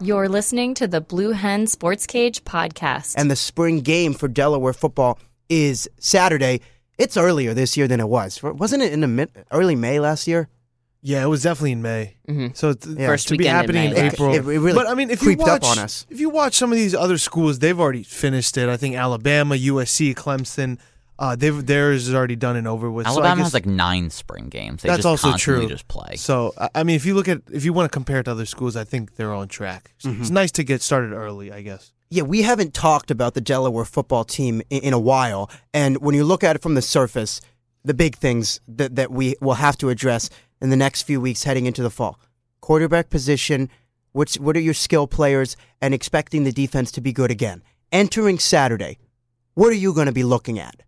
You're listening to the Blue Hen Sports Cage podcast. And the spring game for Delaware football is Saturday. It's earlier this year than it was. Wasn't it in the mid, early May last year? Yeah, it was definitely in May. Mm-hmm. So it's, Yeah. First to be weekend in happening in, May. April. It- it really but I mean, if you creeped watch, up on us. if you watch some of these other schools, they've already finished it. I think Alabama, USC, Clemson, uh, they've theirs is already done and over with. So I Alabama guess- has like nine spring games. They That's just also true. Just play. So I- I mean, if you look at if you want to compare it to other schools, I think they're on track. So Mm-hmm. It's nice to get started early, I guess. Yeah, we haven't talked about the Delaware football team in, in a while. And when you look at it from the surface, the big things that, that we will have to address in the next few weeks heading into the fall quarterback position, what's, what are your skill players, and expecting the defense to be good again. Entering Saturday, what are you going to be looking at?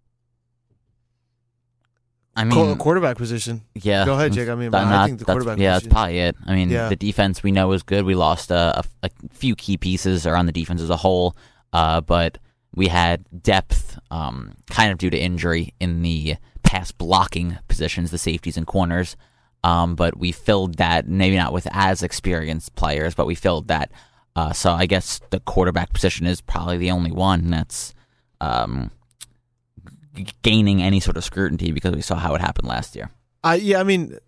I Qu- mean, quarterback position. yeah. Go ahead, Jake. I mean, I think the quarterback Yeah, that's probably it. I mean, Yeah. the defense we know is good. We lost a, a, a few key pieces around the defense as a whole, uh, but we had depth, um, kind of due to injury in the pass blocking positions, the safeties and corners. Um, but we filled that maybe not with as experienced players, but we filled that. Uh, so I guess the quarterback position is probably the only one that's um, gaining any sort of scrutiny because we saw how it happened last year. I yeah, I mean,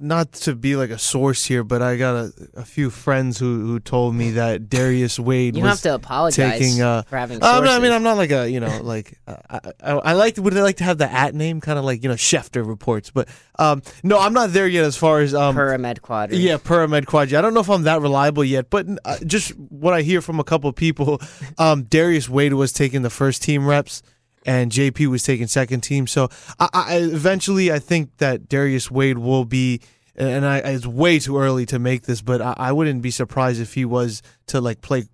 not to be like a source here, but I got a, a few friends who, who told me that Darius Wade You was have to apologize taking. Uh, for having uh, sources. I mean, I'm not like a you know like uh, I, I, I like would I like to have the at name kind of like you know Schefter reports, but um no, I'm not there yet as far as um Pyramid quadrant. yeah, Pyramid Quadri. I don't know if I'm that reliable yet, but uh, just what I hear from a couple of people, um, Darius Wade was taking the first team reps, and JP was taking second team. So I, I eventually I think that Darius Wade will be, and I, it's way too early to make this, but I, I wouldn't be surprised if he was to like play,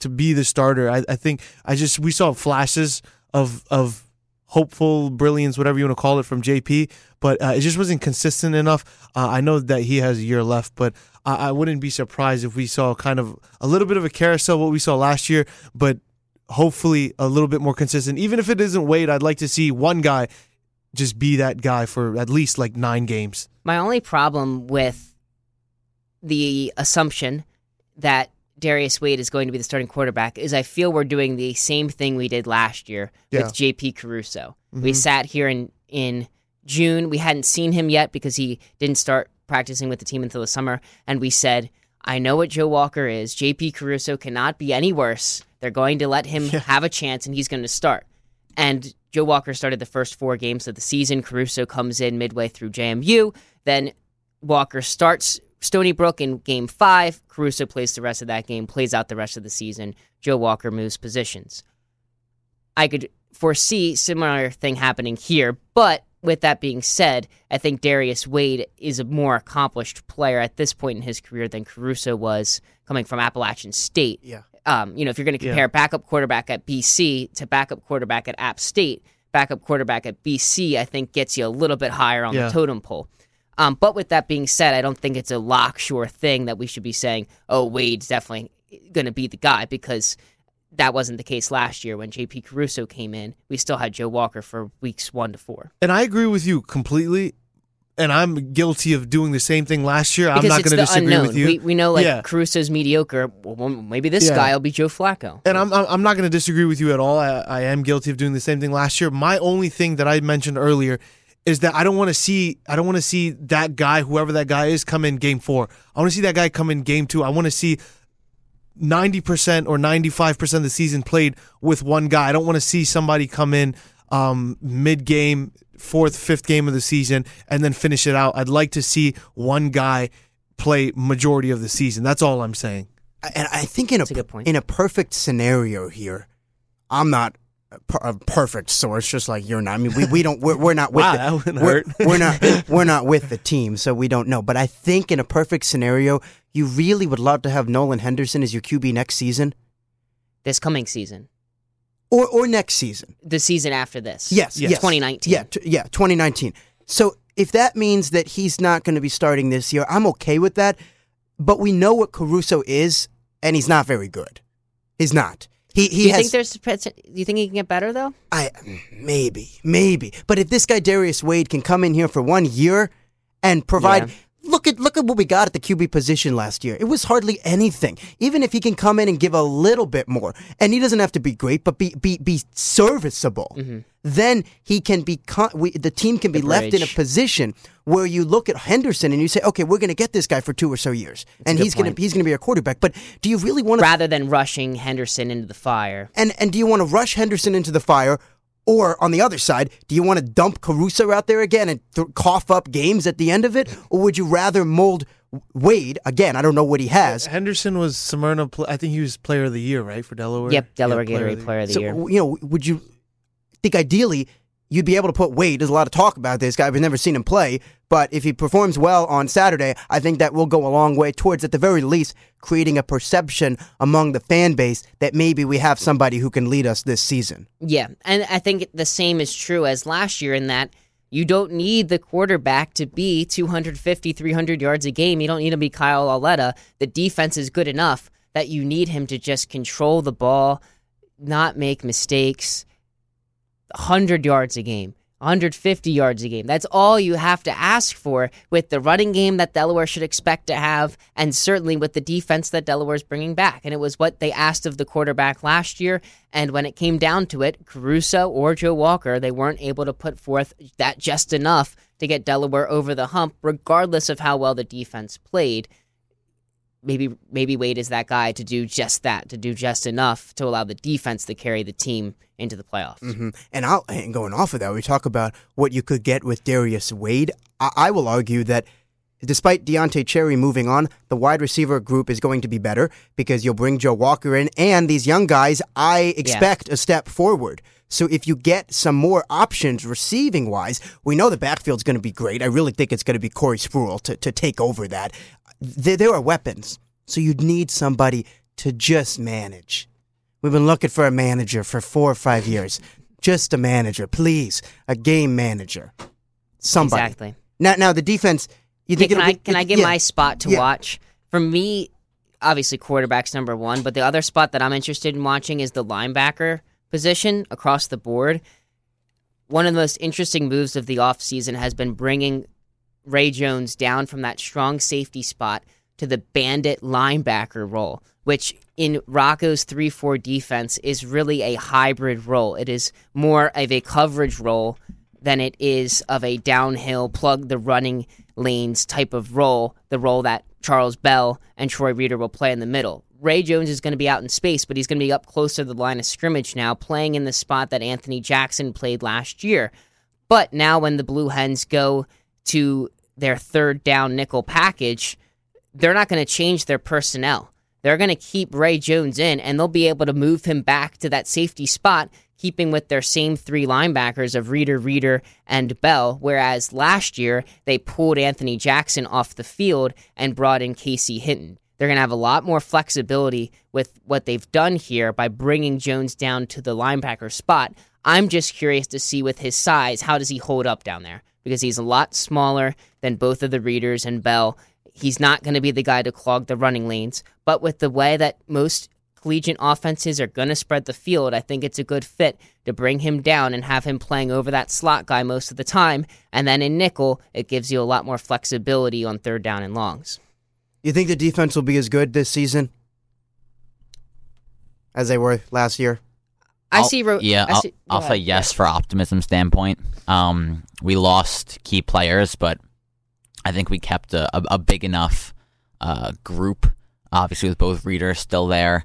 to be the starter. I, I think I just we saw flashes of of hopeful brilliance, whatever you want to call it, from JP, but uh, it just wasn't consistent enough. Uh, I know that he has a year left, but I, I wouldn't be surprised if we saw kind of a little bit of a carousel what we saw last year, but hopefully a little bit more consistent. Even if it isn't Wade, I'd like to see one guy just be that guy for at least like nine games. My only problem with the assumption that Darius Wade is going to be the starting quarterback is I feel we're doing the same thing we did last year Yeah. with JP Caruso. Mm-hmm. We sat here in in June. We hadn't seen him yet because he didn't start practicing with the team until the summer, and we said, "I know what Joe Walker is. JP Caruso cannot be any worse. They're going to let him have a chance, and he's going to start." And Joe Walker started the first four games of the season. Caruso comes in midway through JMU. Then Walker starts Stony Brook in game five. Caruso plays the rest of that game, plays out the rest of the season. Joe Walker moves positions. I could foresee similar thing happening here, but with that being said, I think Darius Wade is a more accomplished player at this point in his career than Caruso was coming from Appalachian State. Yeah. Um, you know, if you're going to compare backup quarterback at BC to backup quarterback at App State, backup quarterback at BC, I think gets you a little bit higher on Yeah. the totem pole. Um, but with that being said, I don't think it's a lock sure thing that we should be saying, oh, Wade's definitely going to be the guy because that wasn't the case last year when JP Caruso came in. We still had Joe Walker for weeks one to four. And I agree with you completely. And I'm guilty of doing the same thing last year. I'm not going to disagree unknown. with you. We, we know like Yeah. Caruso's mediocre. Well, maybe this Yeah. guy will be Joe Flacco. And I'm I'm not going to disagree with you at all. I, I am guilty of doing the same thing last year. My only thing that I mentioned earlier is that I don't want to see I don't want to see that guy, whoever that guy is, come in game four. I want to see that guy come in game two. I want to see ninety percent or ninety five percent of the season played with one guy. I don't want to see somebody come in um, mid game, fourth, fifth game of the season, and then finish it out. I'd like to see one guy play majority of the season. That's all I'm saying. And I think in a, a good point. in a perfect scenario here, I'm not a, per- a perfect source, just like you're not. I mean, we, we don't we're, we're not with Wow, the, that wouldn't we're, hurt. we're not we're not with the team, so we don't know. But I think in a perfect scenario, you really would love to have Nolan Henderson as your QB next season, This coming season, or or next season. the season after this. Yes, Yes. yes, 2019. Yeah, t- yeah, 2019. So if that means that he's not going to be starting this year, I'm okay with that. But we know what Caruso is, and he's not very good. He's not. He he Do you has. think there's? Do you think he can get better though? I maybe, maybe. But if this guy Darius Wade can come in here for one year and provide Yeah. Look at look at what we got at the QB position last year. It was hardly anything. Even if he can come in and give a little bit more, and he doesn't have to be great, but be be be serviceable, mm-hmm. then he can be. Con- we, the team can be left in a position where you look at Henderson and you say, okay, we're going to get this guy for two or so years, and he's going to he's going to be a quarterback. But do you really want to Rather than rushing Henderson into the fire. and and do you want to rush Henderson into the fire, or on the other side, do you want to dump Caruso out there again and th- cough up games at the end of it, or would you rather mold Wade again? I don't know what he has. Henderson was Smyrna. Pl- I think he was Player of the Year, right, for Delaware. Yep, Delaware Yeah, Gatorade Player of the So Year. you know, would you think ideally you'd be able to put Wade? There's a lot of talk about this guy. We've never seen him play, but if he performs well on Saturday, I think that will go a long way towards, at the very least, creating a perception among the fan base that maybe we have somebody who can lead us this season. Yeah, and I think the same is true as last year in that you don't need the quarterback to be 250, 300 yards a game. You don't need to be Kyle Lauletta. The defense is good enough that you need him to just control the ball, not make mistakes. 100 yards a game, 150 yards a game. That's all you have to ask for with the running game that Delaware should expect to have, and certainly with the defense that Delaware's bringing back. And it was what they asked of the quarterback last year. And when it came down to it, Caruso or Joe Walker, they weren't able to put forth that just enough to get Delaware over the hump, regardless of how well the defense played maybe maybe Wade is that guy to do just that, to do just enough to allow the defense to carry the team into the playoffs. hmm And I'll and going off of that, we talk about what you could get with Darius Wade. I, I will argue that despite Deontay Cherry moving on, the wide receiver group is going to be better because you'll bring Joe Walker in, and these young guys, I expect a step forward. So if you get some more options receiving wise, we know the backfield's going to be great. I really think it's going to be Corey Spruill to, to take over that. There, there are weapons, so you'd need somebody to just manage. We've been looking for a manager for four or five years. Just a manager, please. A game manager. Somebody. Exactly. Now, now the defense. You think can it'll I be- can I give yeah. my spot to Yeah. watch? For me, obviously quarterback's number one, but the other spot that I'm interested in watching is the linebacker position across the board. One of the most interesting moves of the offseason has been bringing Ray Jones down from that strong safety spot to the bandit linebacker role, which in Rocco's 3 4 defense is really a hybrid role. It is more of a coverage role than it is of a downhill, plug the running lanes type of role, the role that Charles Bell and Troy Reeder will play in the middle. Ray Jones is going to be out in space, but he's going to be up close to the line of scrimmage now, playing in the spot that Anthony Jackson played last year. But now, when the Blue Hens go to their third down nickel package, they're not going to change their personnel. They're going to keep Ray Jones in, and they'll be able to move him back to that safety spot, keeping with their same three linebackers of Reeder, Reeder, and Bell. Whereas last year, they pulled Anthony Jackson off the field and brought in Casey Hinton. They're going to have a lot more flexibility with what they've done here by bringing Jones down to the linebacker spot. I'm just curious to see with his size, how does he hold up down there? Because he's a lot smaller than both of the Reeders and Bell. He's not going to be the guy to clog the running lanes. But with the way that most collegiate offenses are going to spread the field, I think it's a good fit to bring him down and have him playing over that slot guy most of the time. And then in nickel, it gives you a lot more flexibility on third down and longs. You think the defense will be as good this season as they were last year? I I'll- see. Ro- Yeah, I I'll, see- go I'll say yes for optimism standpoint. Um, we lost key players, but I think we kept a, a, a big enough uh, group. Obviously, with both Reeders still there.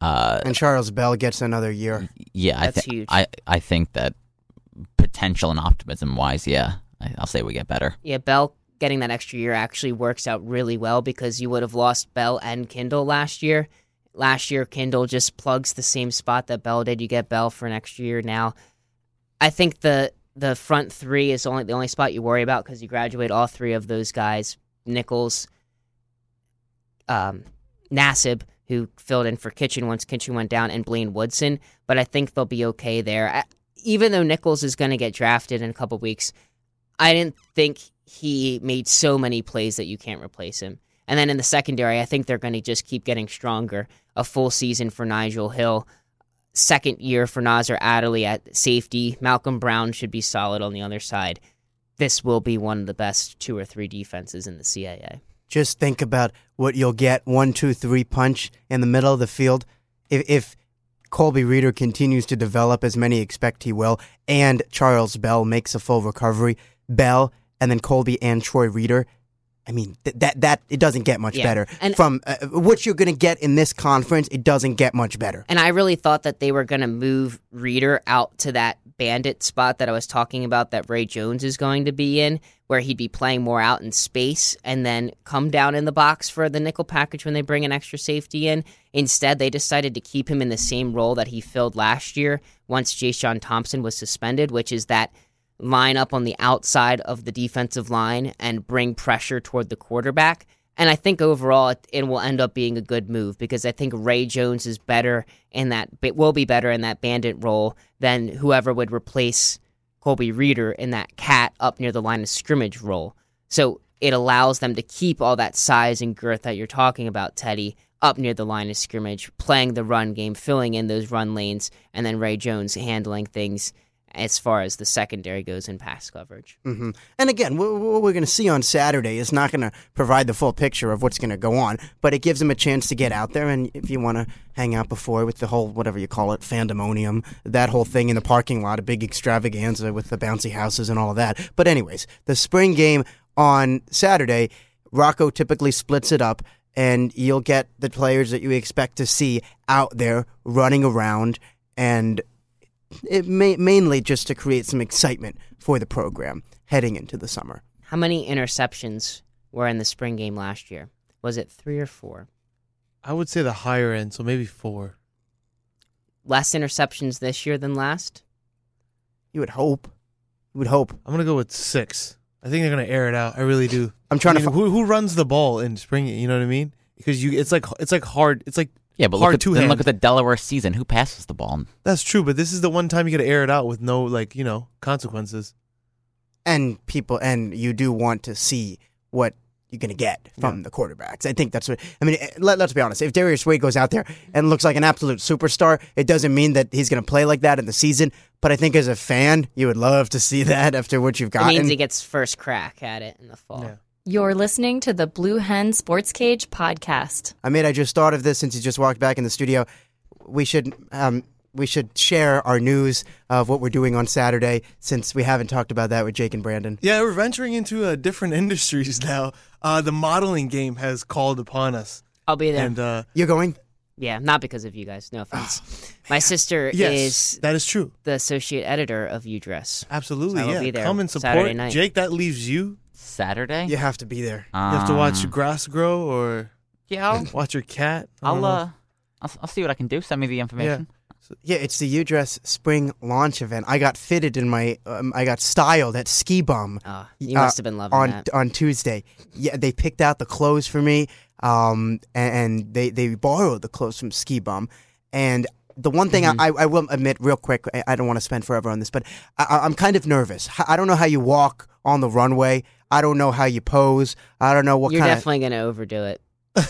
Uh, And Charles Bell gets another year. yeah, I That's think huge. I I think that potential and optimism wise, yeah, I, I'll say we get better. Yeah, Bell getting that extra year actually works out really well because you would have lost Bell and Kindle last year. Last year, Kindle just plugs the same spot that Bell did. You get Bell for an extra year now. I think the the front three is only the only spot you worry about because you graduate all three of those guys: Nichols, um, Nassib, who filled in for Kitchen once Kitchen went down, and Blaine Woodson. But I think they'll be okay there. I, even though Nichols is going to get drafted in a couple weeks, I didn't think he made so many plays that you can't replace him. And then in the secondary, I think they're going to just keep getting stronger. A full season for Nigel Hill, second year for Nasir Adderley at safety. Malcolm Brown should be solid on the other side. this will be one of the best two or three defenses in the CAA. Just think about what you'll get one, two, three punch in the middle of the field. If, if Colby Reeder continues to develop as many expect he will, and Charles Bell makes a full recovery, Bell and then Colby and Troy Reeder. I mean th- that that it doesn't get much Yeah. better And- from uh, what you're going to get in this conference. It doesn't get much better. And I really thought that they were going to move Reeder out to that bandit spot that I was talking about that Ray Jones is going to be in, where he'd be playing more out in space and then come down in the box for the nickel package when they bring an extra safety in. Instead, they decided to keep him in the same role that he filled last year once Jay Thompson was suspended, which is that line up on the outside of the defensive line and bring pressure toward the quarterback. And I think overall it, it will end up being a good move because I think Ray Jones is better in that will be better in that bandit role than whoever would replace Colby Reeder in that cat up near the line of scrimmage role. So it allows them to keep all that size and girth that you're talking about, Teddy, up near the line of scrimmage, playing the run game, filling in those run lanes, and then Ray Jones handling things as far as the secondary goes in pass coverage. hmm And again, what, we're going to see on Saturday is not going to provide the full picture of what's going to go on, but it gives them a chance to get out there. And if you want to hang out before with the whole, whatever you call it, fandemonium, that whole thing in the parking lot, a big extravaganza with the bouncy houses and all of that. But, anyways, the spring game on Saturday, Rocco typically splits it up. And you'll get the players that you expect to see out there running around and it may, mainly just to create some excitement for the program heading into the summer. How many interceptions were in the spring game last year? Was it three or four? I would say the higher end, so maybe four. Less interceptions this year than last? You would hope. You would hope. I'm gonna go with six. I think they're gonna air it out. I really do. I'm trying I to. mean, Fi- who who runs the ball in spring? You know what I mean? Because you, it's like it's like hard. It's like Yeah, but hard look at, then hand. look at the Delaware season. Who passes the ball? That's true, but this is the one time you got to air it out with no like you know consequences. and people, and you do want to see what you're going to get from the quarterbacks. I think that's what. I mean, eh, let, let's be honest. If Darius Wade goes out there and looks like an absolute superstar, it doesn't mean that he's going to play like that in the season. But I think as a fan, you would love to see that after what you've It gotten. means he gets first crack at it in the fall. Yeah. You're listening to the Blue Hen Sports Cage podcast. I mean, I just thought of this since you just walked back in the studio. We should um, we should share our news of what we're doing on Saturday since we haven't talked about that with Jake and Brandon. Yeah, we're venturing into uh, different industries now. Uh, the modeling game has called upon us, I'll be there. and uh, You're going? yeah, not because of you guys. No offense. My sister yes, is that is true. the associate editor of U Dress. Absolutely, I will yeah. be there Come and support. Saturday night. Jake, that leaves you. Saturday. You have to be there. You have to watch Um, grass grow or Yeah, I'll, watch your cat. I I'll know. uh, I'll, I'll see what I can do. Send me the information. Yeah, it's the U Dress Spring launch event. I got fitted in my, um, I got styled at Ski Bum Oh, you Uh, must have been loving on that. on Tuesday. Yeah, they picked out the clothes for me, um, and, and they they borrowed the clothes from Ski Bum. And the one thing Mm-hmm. I, I will admit real quick, I, I don't want to spend forever on this, but I, I- I'm kind of nervous. H- I don't know how you walk on the runway. I don't know how you pose. I don't know what kind of You're kind definitely going to overdo it.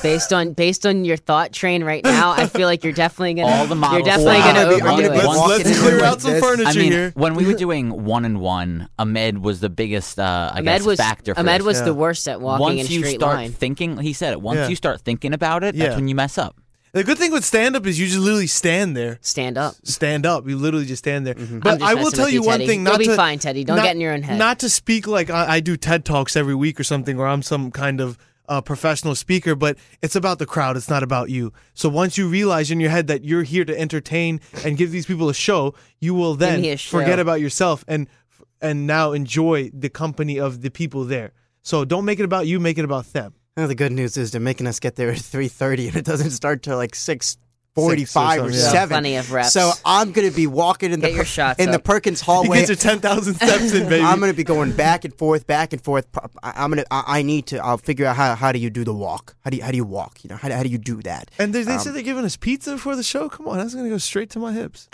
Based on based on your thought train right now, I feel like you're definitely gonna. All the You're definitely walk. gonna I'm gonna be- it. Let's, let's in clear like out some this. furniture I mean, here. when we were doing one and one, Ahmed was the biggest, uh, I Ahmed guess, was factor for Ahmed us. was Yeah. the worst at walking once in you straight start line. thinking, he said it. Once Yeah. you start thinking about it, Yeah. that's when you mess up. The good thing with stand up is you just literally stand there. Stand up. Stand up. You literally just stand there. I'm But I will tell with you one thing. You'll Not be to, fine, Teddy. Don't not- get in your own head. Not to speak like I, I do TED Talks every week or something, or I'm some kind of uh, professional speaker, but it's about the crowd. It's not about you. So once you realize in your head that you're here to entertain and give these people a show, you will then me a show. forget about yourself and and now enjoy the company of the people there. So don't make it about you. Make it about them. Well, the good news is they're making us get there at three thirty, and it doesn't start till like six forty-five or, something, yeah. seven. Plenty of reps. So I'm going to be walking in the Get your shots in the up. Perkins You hallway. get your ten thousand steps in, baby. I'm going to be going back and forth, back and forth. I- I'm going to. I I need to. I'll figure out how how do you do the walk? How do you how do you walk? You know how do, how do you do that? and they, they Um, said they're giving us pizza before the show. Come on, that's gonna go straight to my hips.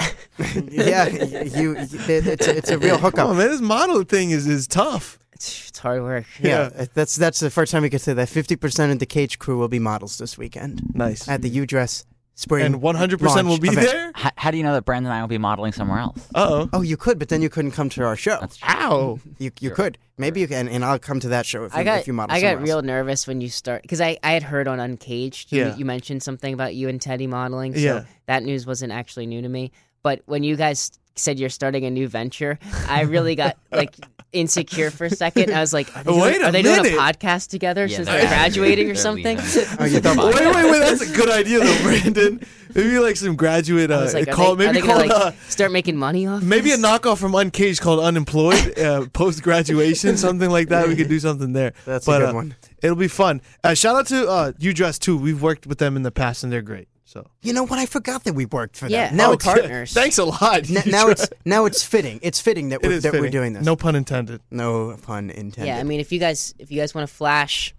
yeah, you. you it's a, it's a real Come on, hookup. man, this model thing is is tough. It's, it's hard work. Yeah, that's that's the first time we could say that. Fifty percent of the Cage crew will be models this weekend Nice. at the U Dress spring and 100 percent will be event. there. How, how do you know that Brandon and I will be modeling somewhere else? Uh oh. Oh, you could, but then you couldn't come to our show. That's Ow. You you could maybe you can, and I'll come to that show if, I you, got if you model I got real else. nervous when you start because I, I had heard on Uncaged you, Yeah. you mentioned something about you and Teddy modeling. So Yeah. that news wasn't actually new to me. But when you guys said you're starting a new venture, I really got like insecure for a second. I was like, are they, Wait doing, a are they doing a podcast together Yeah, since they're- they're graduating or something? Oh, you thought- Wait, wait, wait! That's a good idea, though, Brandon. Maybe like some graduate. Uh, like, call, they, maybe call, gonna called like uh, start making money off? maybe a knockoff from Uncaged called Unemployed, uh, post graduation, something like that. We could do something there. That's But, a good uh, one. It'll be fun. Uh, shout out to uh, U Dress too. We've worked with them in the past, and they're great. So You know what? I forgot that we worked for Yeah. them. Now Oh, it's partners. Thanks a lot. n- now it's now it's fitting. It's fitting that It we're, is that we're doing this. No pun intended. no pun intended. Yeah, I mean, if you guys if you guys want to flash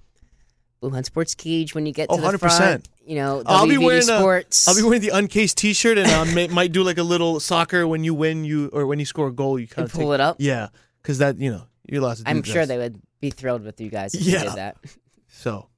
Blue Hen Sports Cage when you get Oh, to the 100%. front, you know, I'll be wearing a- Sports. I'll be wearing the Uncaged T-shirt, and I may, might do like a little soccer when you win, you or when you score a goal, you kind of pull it up. Yeah, because that you know you're allowed to. I'm sure this. they would be thrilled with you guys if Yeah. you did that. So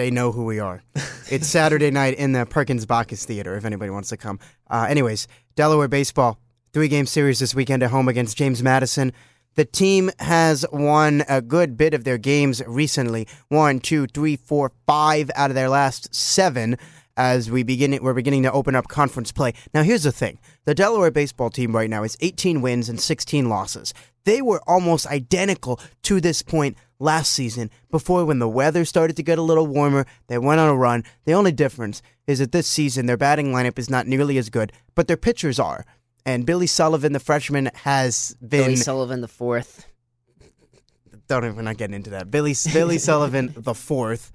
they know who we are. it's Saturday night in the Perkins Bacchus Theater. If anybody wants to come. Uh, anyways, Delaware baseball three game series this weekend at home against James Madison. The team has won a good bit of their games recently. One, two, three, four, five out of their last seven. As we begin, we're beginning to open up conference play. Now, here's the thing: the Delaware baseball team right now is 18 wins and 16 losses. They were almost identical to this point last season. Before, when the weather started to get a little warmer, they went on a run. The only difference is that this season their batting lineup is not nearly as good, but their pitchers are. And Billy Sullivan, the freshman, has been Billy Sullivan the fourth. don't even we're not getting into that. Billy Billy Sullivan the fourth.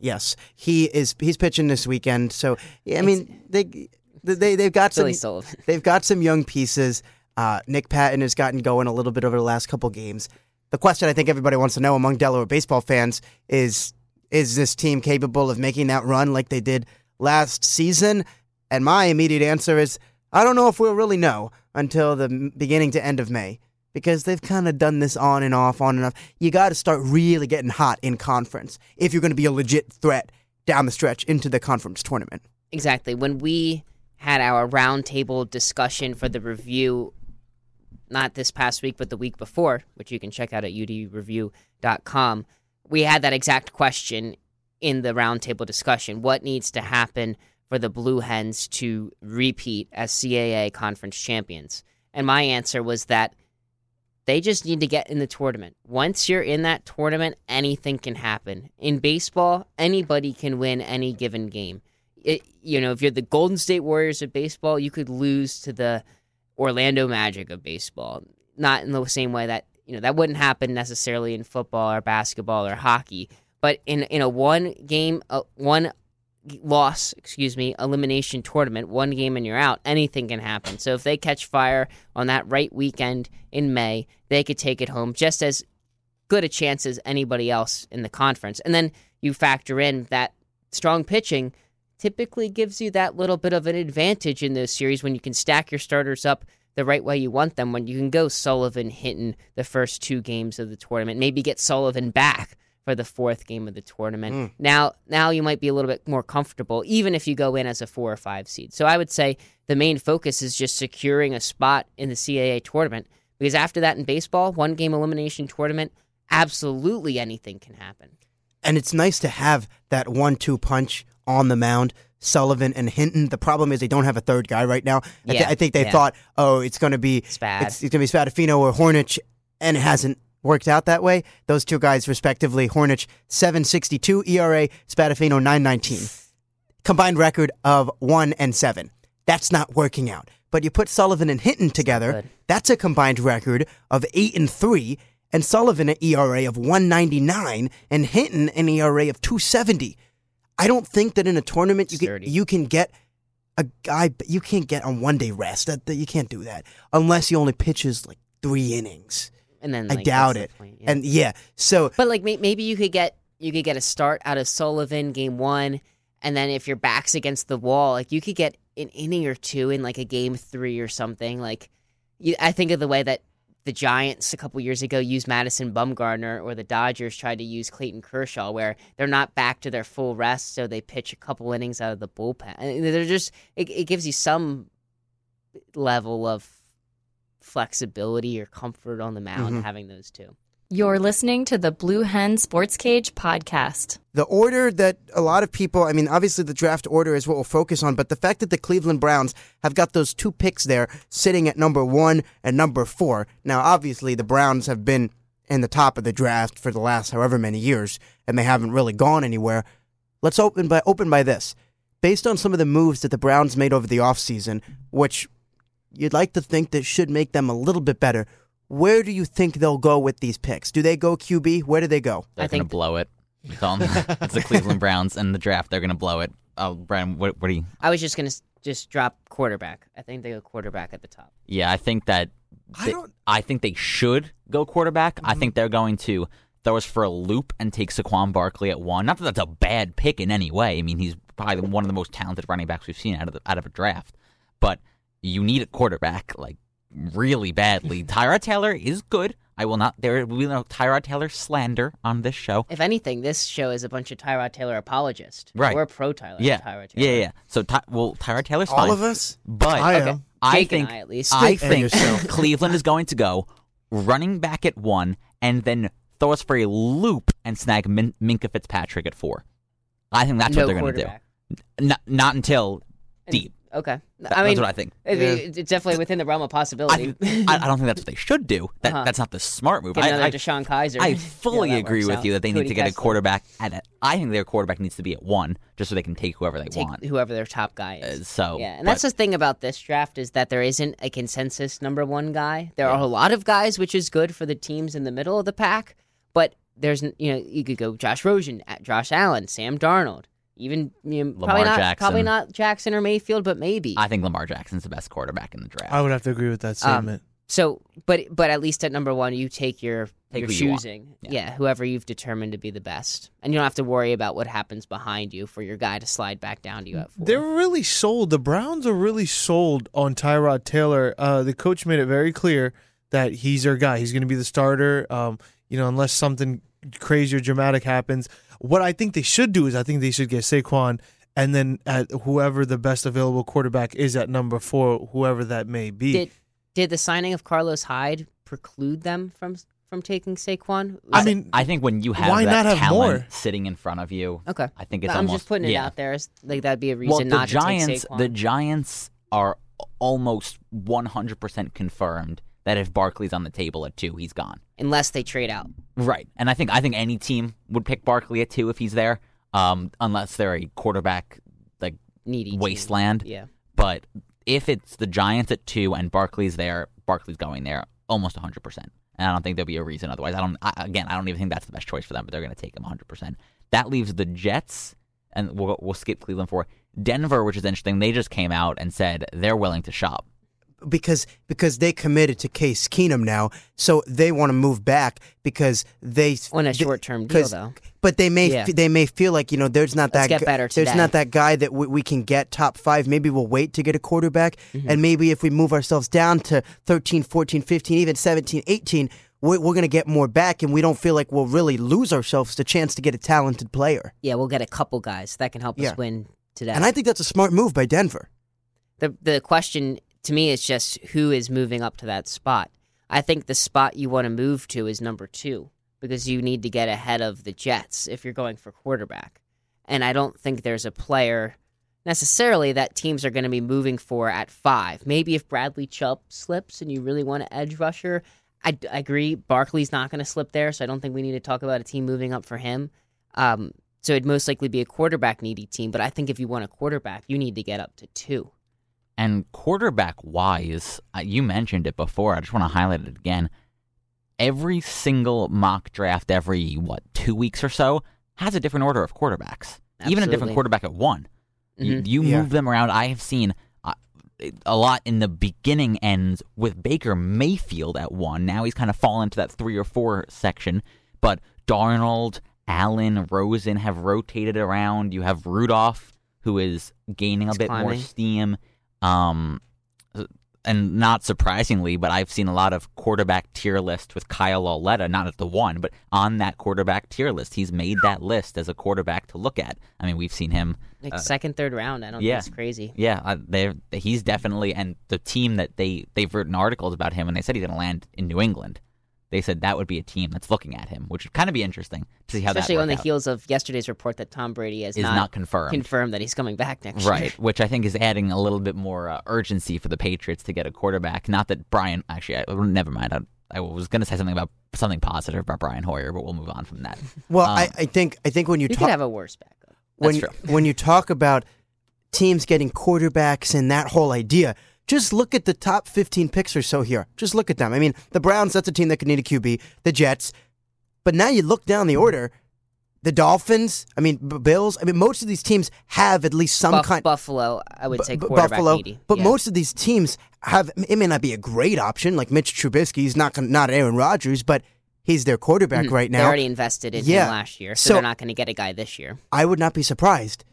Yes, he is. He's pitching this weekend. So yeah, I mean they they they've got some Billy Sullivan. they've got some young pieces. Uh, Nick Patton has gotten going a little bit over the last couple games. The question I think everybody wants to know among Delaware baseball fans is: Is this team capable of making that run like they did last season? And my immediate answer is: I don't know if we'll really know until the beginning to end of May because they've kind of done this on and off, on and off. You got to start really getting hot in conference if you're going to be a legit threat down the stretch into the conference tournament. Exactly. When we had our roundtable discussion for the review, not this past week, but the week before, which you can check out at udreview.com, we had that exact question in the roundtable discussion. What needs to happen for the Blue Hens to repeat as CAA conference champions? And my answer was that they just need to get in the tournament. Once you're in that tournament, anything can happen. In baseball, anybody can win any given game. It, you know, if you're the Golden State Warriors of baseball, you could lose to the Orlando Magic of baseball. Not in the same way that you know that wouldn't happen necessarily in football or basketball or hockey, but in in a one game, one loss, excuse me, elimination tournament, one game and you're out, anything can happen. So if they catch fire on that right weekend in May, they could take it home just as good a chance as anybody else in the conference. And then you factor in that strong pitching typically gives you that little bit of an advantage in those series when you can stack your starters up the right way you want them. When you can go Sullivan hitting the first two games of the tournament, maybe get Sullivan back for the fourth game of the tournament. Hmm. Now, now you might be a little bit more comfortable, even if you go in as a four or five seed. So I would say the main focus is just securing a spot in the CAA tournament because after that in baseball, one game elimination tournament, absolutely anything can happen. And it's nice to have that one-two punch on the mound. Sullivan and Hinton. The problem is they don't have a third guy right now. I, thi- Yeah, I think they yeah. thought, oh, it's going to be Spad. It's, it's going to be Spadafino or Hornich, and it hasn't worked out that way. Those two guys, respectively, Hornich seven sixty two ERA, Spadafino nine nineteen, combined record of one and seven. That's not working out. But you put Sullivan and Hinton together. That's a combined record of eight and three, and Sullivan an ERA of one ninety nine, and Hinton an ERA of two seventy. I don't think that in a tournament you can you can get a guy but you can't get on one day rest. That, that you can't do that unless he only pitches like three innings. And then I doubt it. point, yeah. And yeah, so But like maybe you could get you could get a start out of Sullivan game one, and then if your back's against the wall, like you could get an inning or two in like a game three or something. Like you, I think of the way that the Giants a couple years ago used Madison Bumgarner, or the Dodgers tried to use Clayton Kershaw, where they're not back to their full rest, so they pitch a couple innings out of the bullpen. And they're just it, it gives you some level of flexibility or comfort on the mound Mhm. having those two. You're listening to the Blue Hen Sports Cage podcast. The order that a lot of people, I mean, obviously the draft order is what we'll focus on, but the fact that the Cleveland Browns have got those two picks there sitting at number one and number four. Now, obviously, the Browns have been in the top of the draft for the last however many years, and they haven't really gone anywhere. Let's open by open by this. Based on some of the moves that the Browns made over the offseason, which you'd like to think that should make them a little bit better, where do you think they'll go with these picks? Do they go QB? Where do they go? They're I going to think- blow it. It's, on, it's the Cleveland Browns and the draft. They're going to blow it. Oh, Brian, what, what do you? I was just gonna s- just drop quarterback. I think they go quarterback at the top. Yeah, I think that. I they- don't- I think they should go quarterback. I mm-hmm. think they're going to throw us for a loop and take Saquon Barkley at one. Not that that's a bad pick in any way. I mean, he's probably one of the most talented running backs we've seen out of the, out of a draft. But you need a quarterback like really badly. Tyrod Taylor is good. I will not. There will be no Tyrod Taylor slander on this show. If anything, this show is a bunch of Tyrod Taylor apologists. Right. We're pro Tyler. Yeah, Tyrod yeah, Taylor. yeah. So, Ty- well, Tyrod Taylor's All fine, of us? but I Okay. am. I Jake think I, at least. I think. Cleveland is going to go running back at one and then throw us for a loop and snag Min- Minkah Fitzpatrick at four. I think that's no what they're going to do. quarterback. Not, not until And- deep. Okay. That- I mean, that's what I think. it- it's definitely within the realm of possibility. I, I, I don't think that's what they should do. That. That's not the smart move. Get I, another I, DeShone Kizer. I Yeah, fully that agree works with out. you that they Cody need to get a Kessler. quarterback. At a, I think their quarterback needs to be at one, just so they can take whoever they Take want. whoever their top guy Uh, is. so, yeah, and that's the thing about this draft is that there isn't a consensus number one guy. There are a lot of guys, which is good for the teams in the middle of the pack. But there's, n- you know, you could go Josh Rosen, uh, Josh Allen, Sam Darnold, even you know, Lamar probably not, Jackson. probably not Jackson or Mayfield, but maybe. I think Lamar Jackson's the best quarterback in the draft. I would have to agree with that statement. So, but but at least at number one, you take your Take your who you choosing, Yeah. yeah. whoever you've determined to be the best, and you don't have to worry about what happens behind you for your guy to slide back down to you at four. They're really sold. The Browns are really sold on Tyrod Taylor. Uh, the coach made it very clear that he's their guy. He's going to be the starter. Um, you know, unless something crazy or dramatic happens. What I think they should do is I think they should get Saquon, and then at whoever the best available quarterback is at number four, whoever that may be. did did the signing of Carlos Hyde preclude them from from taking Saquon? I mean, I think when you have why that not have talent more? sitting in front of you, okay, I think it's I'm almost just putting it yeah. out there as like that'd be a reason well, the not Giants, to take Saquon. the Giants are almost 100% confirmed that if Barkley's on the table at two, he's gone. Unless they trade out. Right, and I think I think any team would pick Barkley at two if he's there, um, unless they're a quarterback like Needy team. wasteland. Yeah, But if it's the Giants at two and Barkley's there, Barkley's going there almost 100. percent And I don't think there'll be a reason otherwise. I don't. I, again, I don't even think that's the best choice for them, but they're going to take him 100. percent That leaves the Jets, and we'll we'll skip Cleveland for Denver, which is interesting. They just came out and said they're willing to shop. Because because they committed to Case Keenum now, so they want to move back because they on a short term deal though. But they may Yeah. f- they may feel like you know there's not Let's that get gu- better there's not that guy that we, we can get top five. Maybe we'll wait to get a quarterback, Mm-hmm. and maybe if we move ourselves down to 13, 14, 15, even 17, 18, we're, we're going to get more back, and we don't feel like we'll really lose ourselves the chance to get a talented player. Yeah, we'll get a couple guys that can help Yeah. us win today. And I think that's a smart move by Denver. the the question to me it's just who is moving up to that spot. I think the spot you want to move to is number two because you need to get ahead of the Jets if you're going for quarterback. And I don't think there's a player necessarily that teams are going to be moving for at five. Maybe if Bradley Chubb slips and you really want an edge rusher, I, I agree. Barkley's not going to slip there, so I don't think we need to talk about a team moving up for him. Um, so it'd most likely be a quarterback needy team. But I think if you want a quarterback, you need to get up to two. And quarterback wise, uh, you mentioned it before. I just want to highlight it again. Every single mock draft, every what two weeks or so, has a different order of quarterbacks. Even a different quarterback at one. You, Mhm. you Yeah. move them around. I have seen uh, a lot in the beginning ends with Baker Mayfield at one. Now he's kind of fallen into that three or four section. But Darnold, Allen, Rosen have rotated around. You have Rudolph, who is gaining a He's bit more steam. Um, and not surprisingly, but I've seen a lot of quarterback tier list with Kyle Lauletta, not at the one, but on that quarterback tier list. He's made that list as a quarterback to look at. I mean, we've seen him. Like uh, second, third round. I don't yeah. think it's crazy. Yeah, uh, they he's definitely and the team that they they've written articles about him and they said he's going to land in New England. They said that would be a team that's looking at him, which would kind of be interesting to see how Especially that on the out. heels of yesterday's report that Tom Brady has is not, confirmed. confirmed that he's coming back next year. Right, which I think is adding a little bit more uh, urgency for the Patriots to get a quarterback. Not that Brian, actually, I, never mind. I, I was going to say something about something positive about Brian Hoyer, but we'll move on from that. Well, Um, I, I think I think when you You talk could have a worse backup. when That's when you talk about teams getting quarterbacks and that whole idea, just look at the top 15 picks or so here. Just look at them. I mean, the Browns, that's a team that could need a QB. The Jets. But now you look down the mm-hmm. order, the Dolphins, I mean, B- Bills. I mean, most of these teams have at least some Buff- kind Buffalo, I would say B- Buffalo, needy. but Yeah. most of these teams have. It may not be a great option, like Mitch Trubisky. He's not gonna, not Aaron Rodgers, but he's their quarterback mm-hmm. right now. they already invested in Yeah. him last year, so, So- they're not going to get a guy this year. I would not be surprised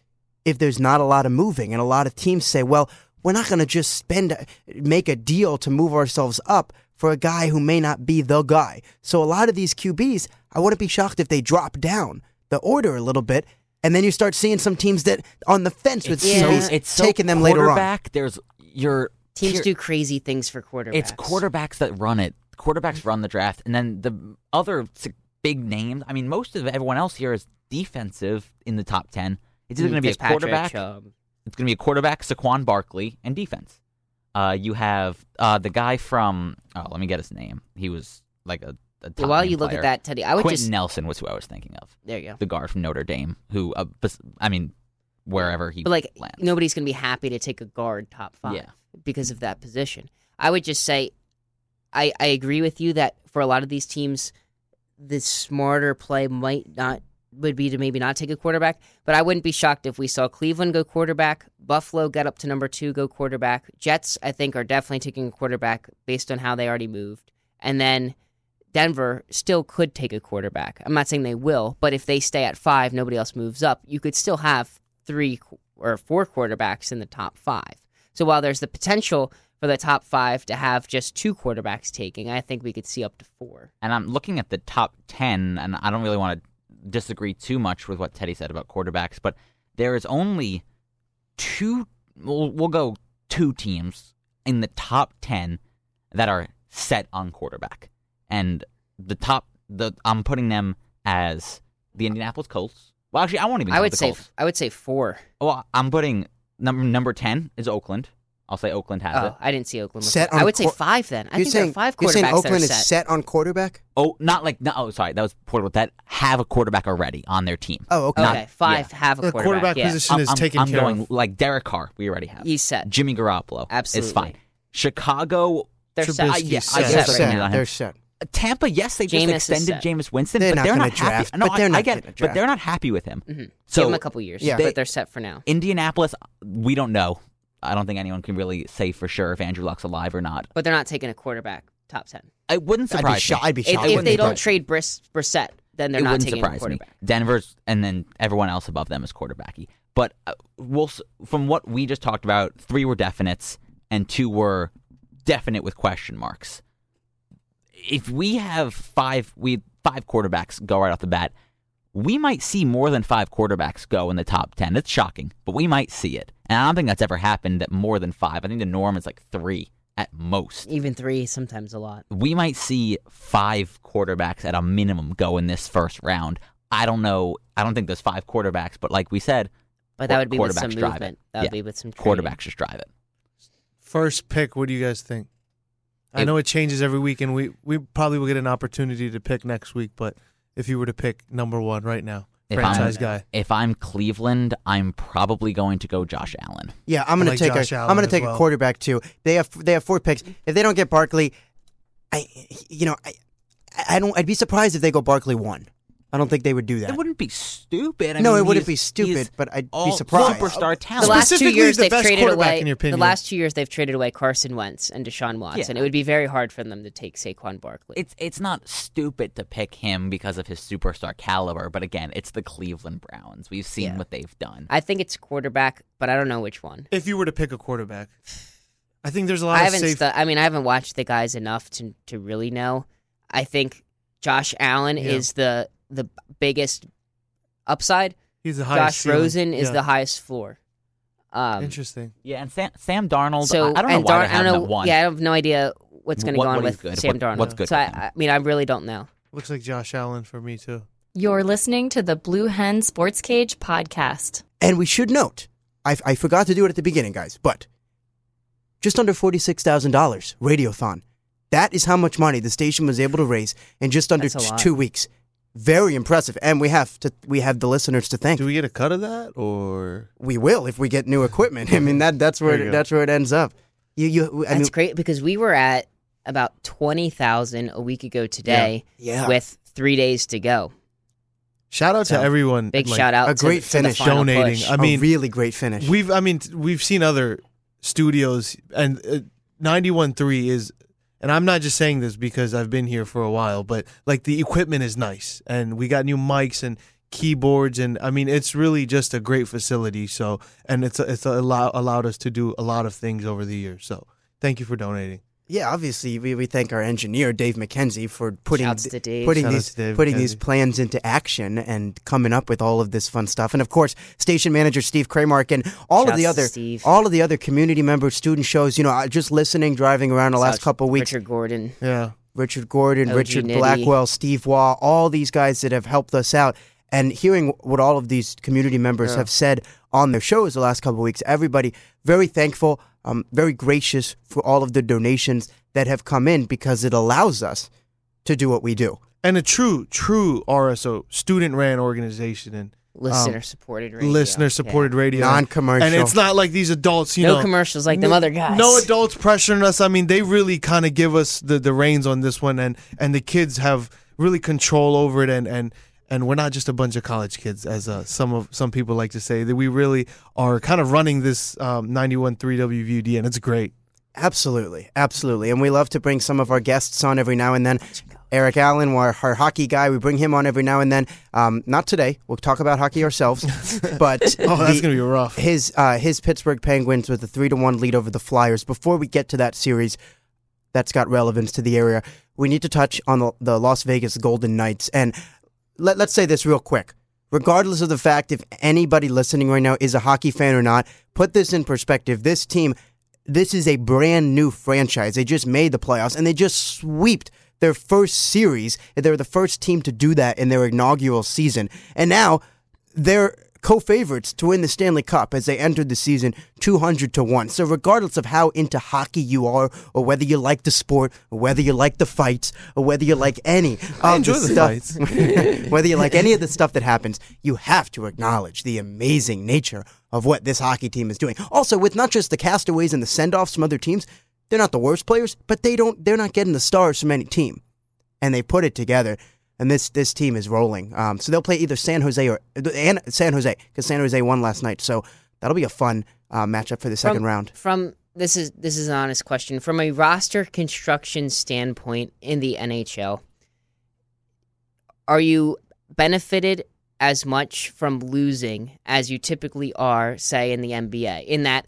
if there's not a lot of moving and a lot of teams say, well, we're not going to just spend, make a deal to move ourselves up for a guy who may not be the guy. So a lot of these QBs, I wouldn't be shocked if they drop down the order a little bit. And then you start seeing some teams that on the fence with It's so, QBs, it's so taking them later on. quarterback, There's your Teams tier- do crazy things for quarterbacks. It's quarterbacks that run it. Quarterbacks run the draft, and then the other big names. I mean, most of everyone else here is defensive in the top ten. It's either Mm, going to be a quarterback. Chubb. It's going to be a quarterback, Saquon Barkley, and defense. Uh, you have uh, the guy from. Oh, let me get his name. He was like a. a top while you look player. at that, Teddy, I would Quentin just Nelson was who I was thinking of. there you go. The guard from Notre Dame, who, uh, bes- I mean, wherever he But like lands. nobody's going to be happy to take a guard top five Yeah. because of that position. I would just say, I I agree with you that for a lot of these teams, the smarter play might not would be to maybe not take a quarterback. But I wouldn't be shocked if we saw Cleveland go quarterback, Buffalo get up to number two, go quarterback. Jets, I think, are definitely taking a quarterback based on how they already moved, and then. Denver still could take a quarterback. I'm not saying they will, but if they stay at five, nobody else moves up, you could still have three or four quarterbacks in the top five. So while there's the potential for the top five to have just two quarterbacks taking, I think we could see up to four. and I'm looking at the top 10, and I don't really want to disagree too much with what Teddy said about quarterbacks, but there is only two, we'll, we'll go two teams in the top 10 that are set on quarterback. And the top, the I'm putting them as the Indianapolis Colts. Well, actually, I won't even I would the say Colts. I would say four. Well, I'm putting number number 10 is Oakland. I'll say Oakland has Oh, it. I didn't see Oakland. Set it. I on would say five then. I you're think saying, there are five you're quarterbacks saying that Oakland are is set. set on quarterback? Oh, not like no. Oh, sorry, that was portable. That have a quarterback already on their team. Oh, okay. Okay, five have a quarterback. The quarterback. quarterback yeah. position I'm, is I'm- taken I'm care going of. like Derek Carr. We already have. He's set. Jimmy Garoppolo. Absolutely. It's fine. Chicago, They're set. I, Trubisky's yeah, I guess They're set. get. They're set. Tampa, yes, they just Jameis is extended set. Jameis Winston, They're but not they're gonna not happy. draft, no, but they're I, not I get gonna it, but they're not happy with him. Mhm. So Give them a couple years, Yeah. but they're set for now. Indianapolis, we don't know. I don't think anyone can really say for sure if Andrew Luck's alive or not. But they're not taking a quarterback top ten. I wouldn't I'd be, surprise sho- me. I'd be If, shocked. if when they don't trade Briss, Brissett, then they're it not wouldn't taking a surprise me. quarterback. Denver's and then everyone else above them is quarterbacky. But uh, we'll from what we just talked about, three were definites and two were definite with question marks. If we have five, we five quarterbacks go right off the bat. We might see more than five quarterbacks go in the top ten. It's shocking, but we might see it, and I don't think that's ever happened at more than five. I think the norm is like three at most. Even three, sometimes a lot. we might see five quarterbacks at a minimum go in this first round. I don't know. I don't think there's five quarterbacks, but like we said, But that would be with some quarterbacks movement. That would Yeah. be with some training. quarterbacks just drive it. First pick, what do you guys think? I know it changes every week, and we, we probably will get an opportunity to pick next week. But if you were to pick number one right now, If franchise I'm, guy, if I'm Cleveland, I'm probably going to go Josh Allen. Yeah, I'm going like to take Josh a. Allen I'm going to take well. a quarterback too. They have they have four picks. If they don't get Barkley, I you know I I don't. I'd be surprised if they go Barkley one. I don't think they would do that. It wouldn't be stupid. I no, mean, it wouldn't be stupid, but I'd all be surprised. Superstar talent. The last two years the they've traded away. in your The last two years they've traded away Carson Wentz and Deshaun Watson. Yeah. It would be very hard for them to take Saquon Barkley. it's it's not stupid to pick him because of his superstar caliber, but again, it's the Cleveland Browns. We've seen Yeah. what they've done. I think it's quarterback, but I don't know which one. if you were to pick a quarterback, I think there's a lot I of haven't. safe. stu- I mean, I haven't watched the guys enough to to really know. I think Josh Allen Yeah. is the the biggest upside. He's the highest. Josh ceiling. Rosen is Yeah. the highest floor. Um, Interesting. Yeah, and Sam, Sam Darnold. so I, I don't know and why Dar- they I don't know. one. Yeah, I have no idea what's going to What- go on with good? Sam What- Darnold. what's good So I. I mean, I really don't know. Looks like Josh Allen for me too. You're listening to the Blue Hen Sports Cage podcast. And we should note, I, I forgot to do it at the beginning, guys, but just under $46,000 Radiothon. That is how much money the station was able to raise in just under That's a t- lot. two weeks. Very impressive. And we have to we have the listeners to thank. Do we get a cut of that or? We will if we get new equipment. I mean that that's where it, that's where it ends up. You you I That's mean great because we were at about twenty thousand a week ago today, yeah. with three days to go. Shout out So, to everyone. Big like, shout out! a to- great to, finish. The final Donating. push. I mean, a really great finish. We've, I mean, we've seen other studios, and uh, 91.3 is, and I'm not just saying this because I've been here for a while, but like the equipment is nice, and we got new mics and keyboards, and I mean, it's really just a great facility. So, and it's it's allow, allowed us to do a lot of things over the years. So, thank you for donating. Yeah, obviously we, we thank our engineer Dave McKenzie for putting Shouts to Dave. putting Shout these to Dave putting these plans into action and coming up with all of this fun stuff. And of course, station manager Steve Kramark and all of the other Steve. all of the other community members, student shows. You know, uh, just listening, driving around the last couple of weeks. Richard Gordon. Yeah. Richard Gordon, OG Richard Nitty. Blackwell, Steve Waugh, all these guys that have helped us out. And hearing what all of these community members Yeah. have said on their shows the last couple of weeks, everybody very thankful, um, very gracious for all of the donations that have come in because it allows us to do what we do. And a true, true RSO, student ran organization and Listener supported radio. listener supported radio. Non-commercial. And it's not like these adults, you Yeah. No know. commercials like them No- other guys. No adults pressuring us. I mean, they really kind of give us the, the reins on this one, and and the kids have really control over it, and and and we're not just a bunch of college kids, as uh, some of some people like to say. That we really are kind of running this um, 91.3 WVUD, and it's great. Absolutely, absolutely, and we love to bring some of our guests on every now and then. Eric Allen, our, our hockey guy, we bring him on every now and then. Um, not today. We'll talk about hockey ourselves, but Oh, that's the- gonna be rough. his uh, his Pittsburgh Penguins with a three to one lead over the Flyers. Before we get to that series, that's got relevance to the area. We need to touch on the, the Las Vegas Golden Knights, and let, let's say this real quick. Regardless of the fact if anybody listening right now is a hockey fan or not, put this in perspective. This team, this is a brand new franchise. They just made the playoffs and they just swept their first series. They were the first team to do that in their inaugural season, and now they're co-favorites to win the Stanley Cup as they entered the season 200 to 1. So regardless of how into hockey you are or whether you like the sport or whether you like the fights or whether you like any of the the stuff whether you like any of the stuff that happens, you have to acknowledge the amazing nature of what this hockey team is doing. Also with not just the castaways and the send-offs from other teams, they're not the worst players, but they don't they're not getting the stars from any team. And they put it together and this this team is rolling. Um, so they'll play either San Jose or and San Jose because San Jose won last night. So that'll be a fun uh, matchup for the second from, round. From this is this is an honest question. From a roster construction standpoint in the NHL, are you benefited as much from losing as you typically are, say, in the NBA? In that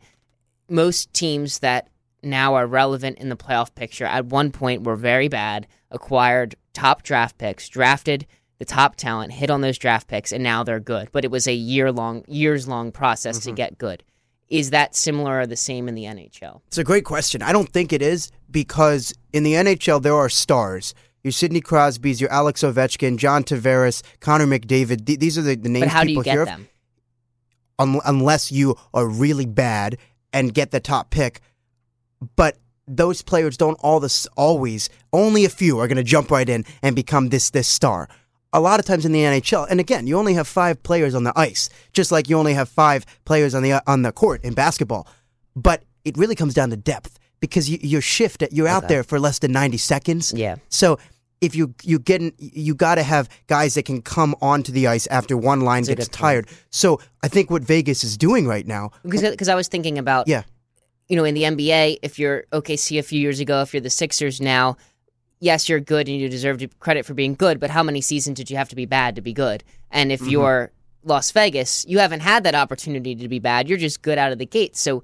most teams that now are relevant in the playoff picture at one point were very bad, acquired top draft picks, drafted the top talent, hit on those draft picks, and now they're good. But it was a year long, years long process to mm-hmm. get good. Is that similar or the same in the NHL? It's a great question. I don't think it is because in the NHL there are stars. Your Sidney Crosby's, your Alex Ovechkin, John Tavares, Connor McDavid. Th- these are the, the names But how do people you hear get them? un- unless you are really bad and get the top pick. But those players don't all this always. Only a few are going to jump right in and become this this star. A lot of times in the NHL, and again, you only have five players on the ice, just like you only have five players on the uh, on the court in basketball. But it really comes down to depth because you, your shift, you're out Okay. there for less than ninety seconds. Yeah. So if you you getting you got to have guys that can come onto the ice after one line That's gets tired. So I think what Vegas is doing right now. Because because I was thinking about Yeah. You know in the NBA if you're OKC a few years ago if you're the Sixers now yes you're good and you deserve credit for being good but how many seasons did you have to be bad to be good and Mm-hmm. if you're Las Vegas you haven't had that opportunity to be bad you're just good out of the gate so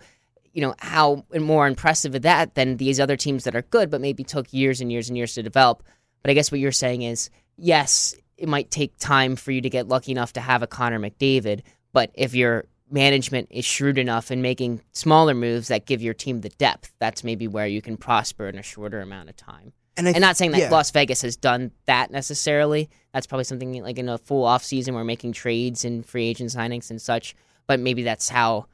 you know, how more impressive of that than these other teams that are good, but maybe took years and years and years to develop. But I guess what you're saying is, yes, it might take time for you to get lucky enough to have a Connor McDavid, but if your management is shrewd enough in making smaller moves that give your team the depth, that's maybe where you can prosper in a shorter amount of time. And, I And not saying that yeah. Las Vegas has done that necessarily. That's probably something like in a full off season, we're making trades and free agent signings and such. But maybe that's how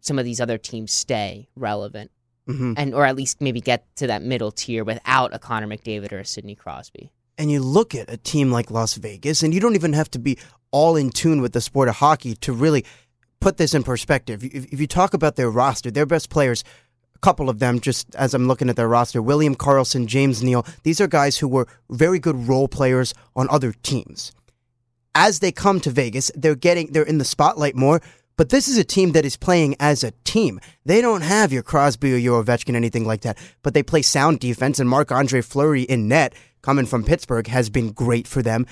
some of these other teams stay relevant, Mhm. and or at least maybe get to that middle tier without a Connor McDavid or a Sidney Crosby. and you look at a team like Las Vegas, and you don't even have to be all in tune with the sport of hockey to really put this in perspective. If, if you talk about their roster, their best players, a couple of them, just as I'm looking at their roster, William Karlsson, James Neal, these are guys who were very good role players on other teams. As they come to Vegas, they're getting they're in the spotlight more. But this is a team that is playing as a team. They don't have your Crosby or your Ovechkin, anything like that. But they play sound defense, and Marc Andre Fleury in net, coming from Pittsburgh, has been great for them.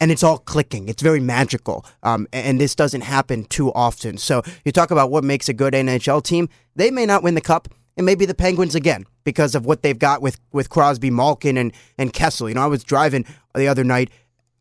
And it's all clicking. It's very magical. Um, and this doesn't happen too often. So you talk about what makes a good NHL team. They may not win the cup. It may be the Penguins again because of what they've got with, with Crosby, Malkin, and, and Kessel. You know, I was driving the other night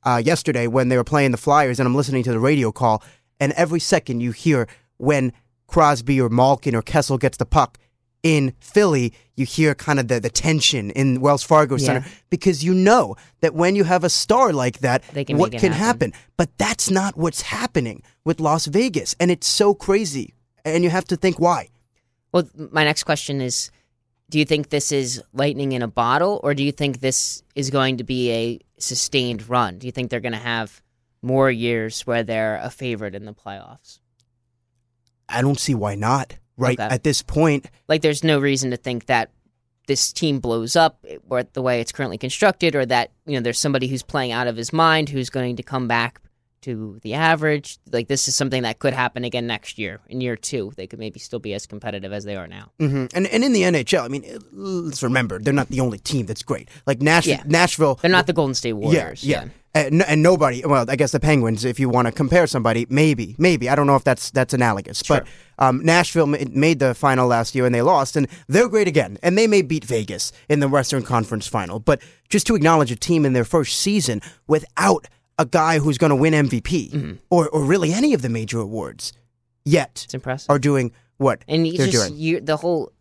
uh, yesterday when they were playing the Flyers, and I'm listening to the radio call, and every second you hear when Crosby or Malkin or Kessel gets the puck in Philly, you hear kind of the, the tension in Wells Fargo Center because you know that when you have a star like that, They can what can happen. happen. But that's not what's happening with Las Vegas, and it's so crazy. And you have to think why. Well, my next question is do you think this is lightning in a bottle or do you think this is going to be a sustained run? Do you think they're going to have more years where they're a favorite in the playoffs? I don't see why not. Right Okay. at this point, Like there's no reason to think that this team blows up eh, or the way it's currently constructed or that, you know, there's somebody who's playing out of his mind who's going to come back to the average. Like this is something that could happen again next year. In year 2, they could maybe still be as competitive as they are now. hmm And and in the NHL, I mean, let's remember they're not the only team that's great. Like Nash- Yeah. Nashville, They're not the Golden State Warriors. Yeah, yeah. And, and nobody. Well, I guess the Penguins. If you want to compare somebody, maybe, maybe. I don't know if that's that's analogous. But um, Nashville made the final last year and they lost, and they're great again. And they may beat Vegas in the Western Conference Final. But just to acknowledge a team in their first season without a guy who's going to win MVP Mm-hmm. or or really any of the major awards yet It's impressive. are doing what And you they're just doing. year, the whole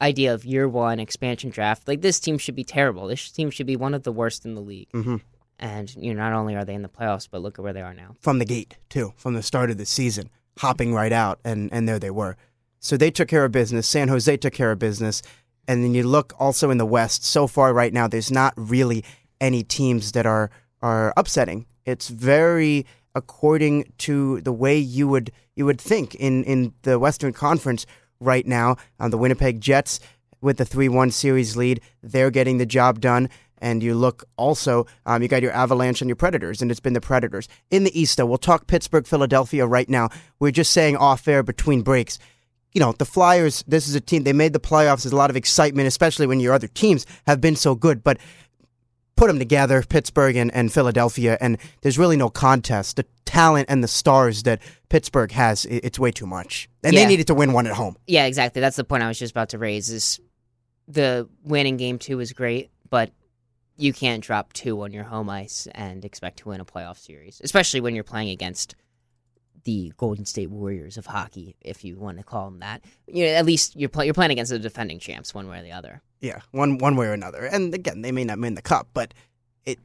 idea of year one expansion draft, like this team should be terrible. This team should be one of the worst in the league. Mhm. And you know, not only are they in the playoffs, but look at where they are now. from the gate too, from the start of the season, hopping right out, and and there they were. So they took care of business. San Jose took care of business, and then you look also in the West. So far, right now, there's not really any teams that are are upsetting. It's very according to the way you would you would think in in the Western Conference right now. Um, the Winnipeg Jets with the three one series lead, they're getting the job done. And you look also, um, you got your Avalanche and your Predators, and it's been the Predators. In the East, though, we'll talk Pittsburgh, Philadelphia right now. We're just saying off air between breaks. You know, the Flyers, this is a team, they made the playoffs. There's a lot of excitement, especially when your other teams have been so good. But put them together, Pittsburgh and, and Philadelphia, and there's really no contest. The talent and the stars that Pittsburgh has, it's way too much. And Yeah. they needed to win one at home. Yeah, exactly. That's the point I was just about to raise. Is the winning game two is great, but you can't drop two on your home ice and expect to win a playoff series, especially when you're playing against the Golden State Warriors of hockey, if you want to call them that. You know, at least you're play- you're playing against the defending champs, one way or the other. Yeah, one one way or another. And again, they may not win the cup, but it.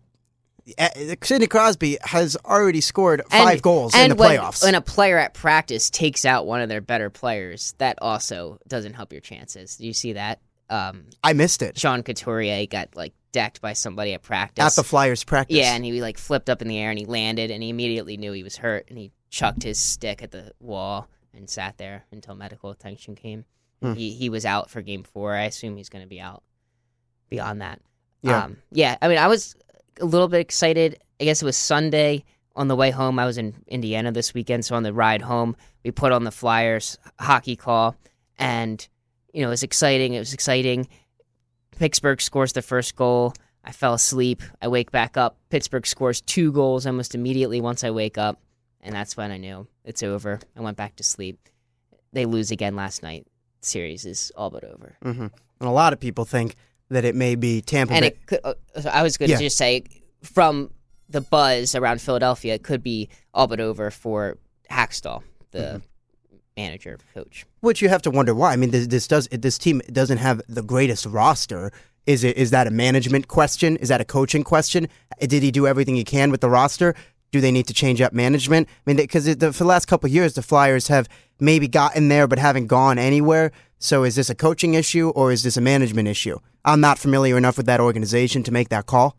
uh, Sidney Crosby has already scored five And- goals and in the when, playoffs. When a player at practice takes out one of their better players, that also doesn't help your chances. Do you see that? Um, I missed it Sean Couturier got like decked by somebody at practice. at the Flyers practice. yeah, and he like flipped up in the air and he landed and he immediately knew he was hurt and he chucked his stick at the wall and sat there until medical attention came. Hmm. He he was out for game four. I assume he's going to be out beyond that. Yeah. Um, yeah. I mean, I was a little bit excited. I guess it was Sunday on the way home. I was in Indiana this weekend, so on the ride home, we put on the Flyers hockey call, and you know it was exciting. It was exciting. Pittsburgh scores the first goal. I fell asleep. I wake back up. Pittsburgh scores two goals almost immediately once I wake up, and that's when I knew it's over. I went back to sleep. They lose again last night. series is all but over. hmm And a lot of people think that it may be Tampa And Bay. it could, uh, I was going to Yeah. just say, from the buzz around Philadelphia, it could be all but over for Hakstol, the Mm-hmm. Manager coach. Which you have to wonder why. I mean, this, this does this team doesn't have the greatest roster. Is it is that a management question? Is that a coaching question? Did he do everything he can with the roster? Do they need to change up management? I mean, because for the last couple of years, the Flyers have maybe gotten there but haven't gone anywhere. So is this a coaching issue or is this a management issue? I'm not familiar enough with that organization to make that call.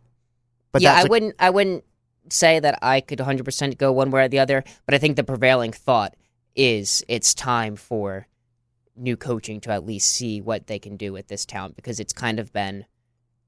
But yeah, I a- wouldn't. I wouldn't say that I could 100 percent go one way or the other. But I think the prevailing thought is it's time for new coaching to at least see what they can do with this town because it's kind of been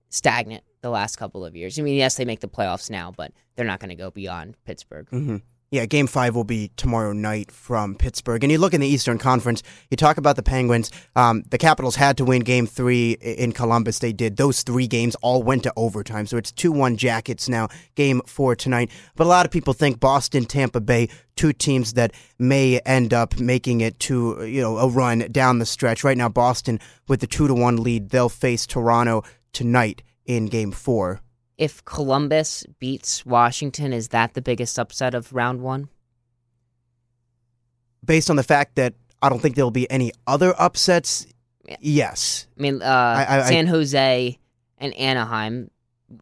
stagnant the last couple of years. I mean, yes, they make the playoffs now, but they're not going to go beyond Pittsburgh. hmm Yeah, game five will be tomorrow night from Pittsburgh. And you look in the Eastern Conference, you talk about the Penguins. Um, the Capitals had to win game three in Columbus. They did. Those three games all went to overtime. So it's 2 1 Jackets now, game four tonight. But a lot of people think Boston, Tampa Bay, two teams that may end up making it to you know a run down the stretch. Right now, Boston with the 2 to 1 lead. They'll face Toronto tonight in game four. If Columbus beats Washington, is that the biggest upset of round one? Based on the fact that I don't think there'll be any other upsets, Yeah. yes. I mean, uh, I- I- San Jose and Anaheim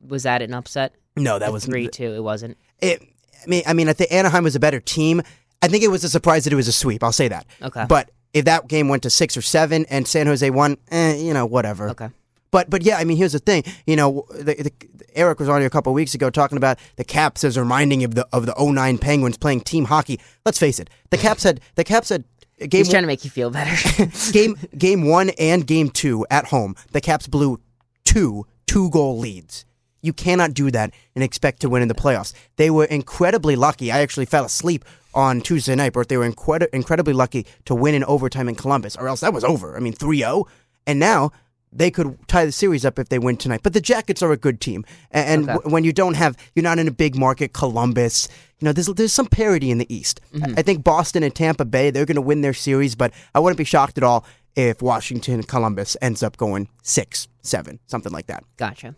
was that an upset? No, that was three two. It wasn't. It, I mean, I mean, I think Anaheim was a better team. I think it was a surprise that it was a sweep. I'll say that. Okay. But if that game went to six or seven and San Jose won, eh, you know, whatever. Okay. But but yeah, I mean, here's the thing. You know, the, the, Eric was on here a couple of weeks ago talking about the Caps as reminding of the of the 09 Penguins playing team hockey. Let's face it, the Caps had the Caps had game He's trying to make you feel better. game game one and game two at home. The Caps blew two two goal leads. You cannot do that and expect to win in the playoffs. They were incredibly lucky. I actually fell asleep on Tuesday night, but they were incredi- incredibly lucky to win in overtime in Columbus, or else that was over. I mean, 3 0. And now they could tie the series up if they win tonight. But the Jackets are a good team. And, Okay. w- when you don't have, you're not in a big market, Columbus, you know, there's, there's some parity in the East. I- I think Boston and Tampa Bay, they're going to win their series, but I wouldn't be shocked at all if Washington and Columbus ends up going six, seven, something like that. gotcha.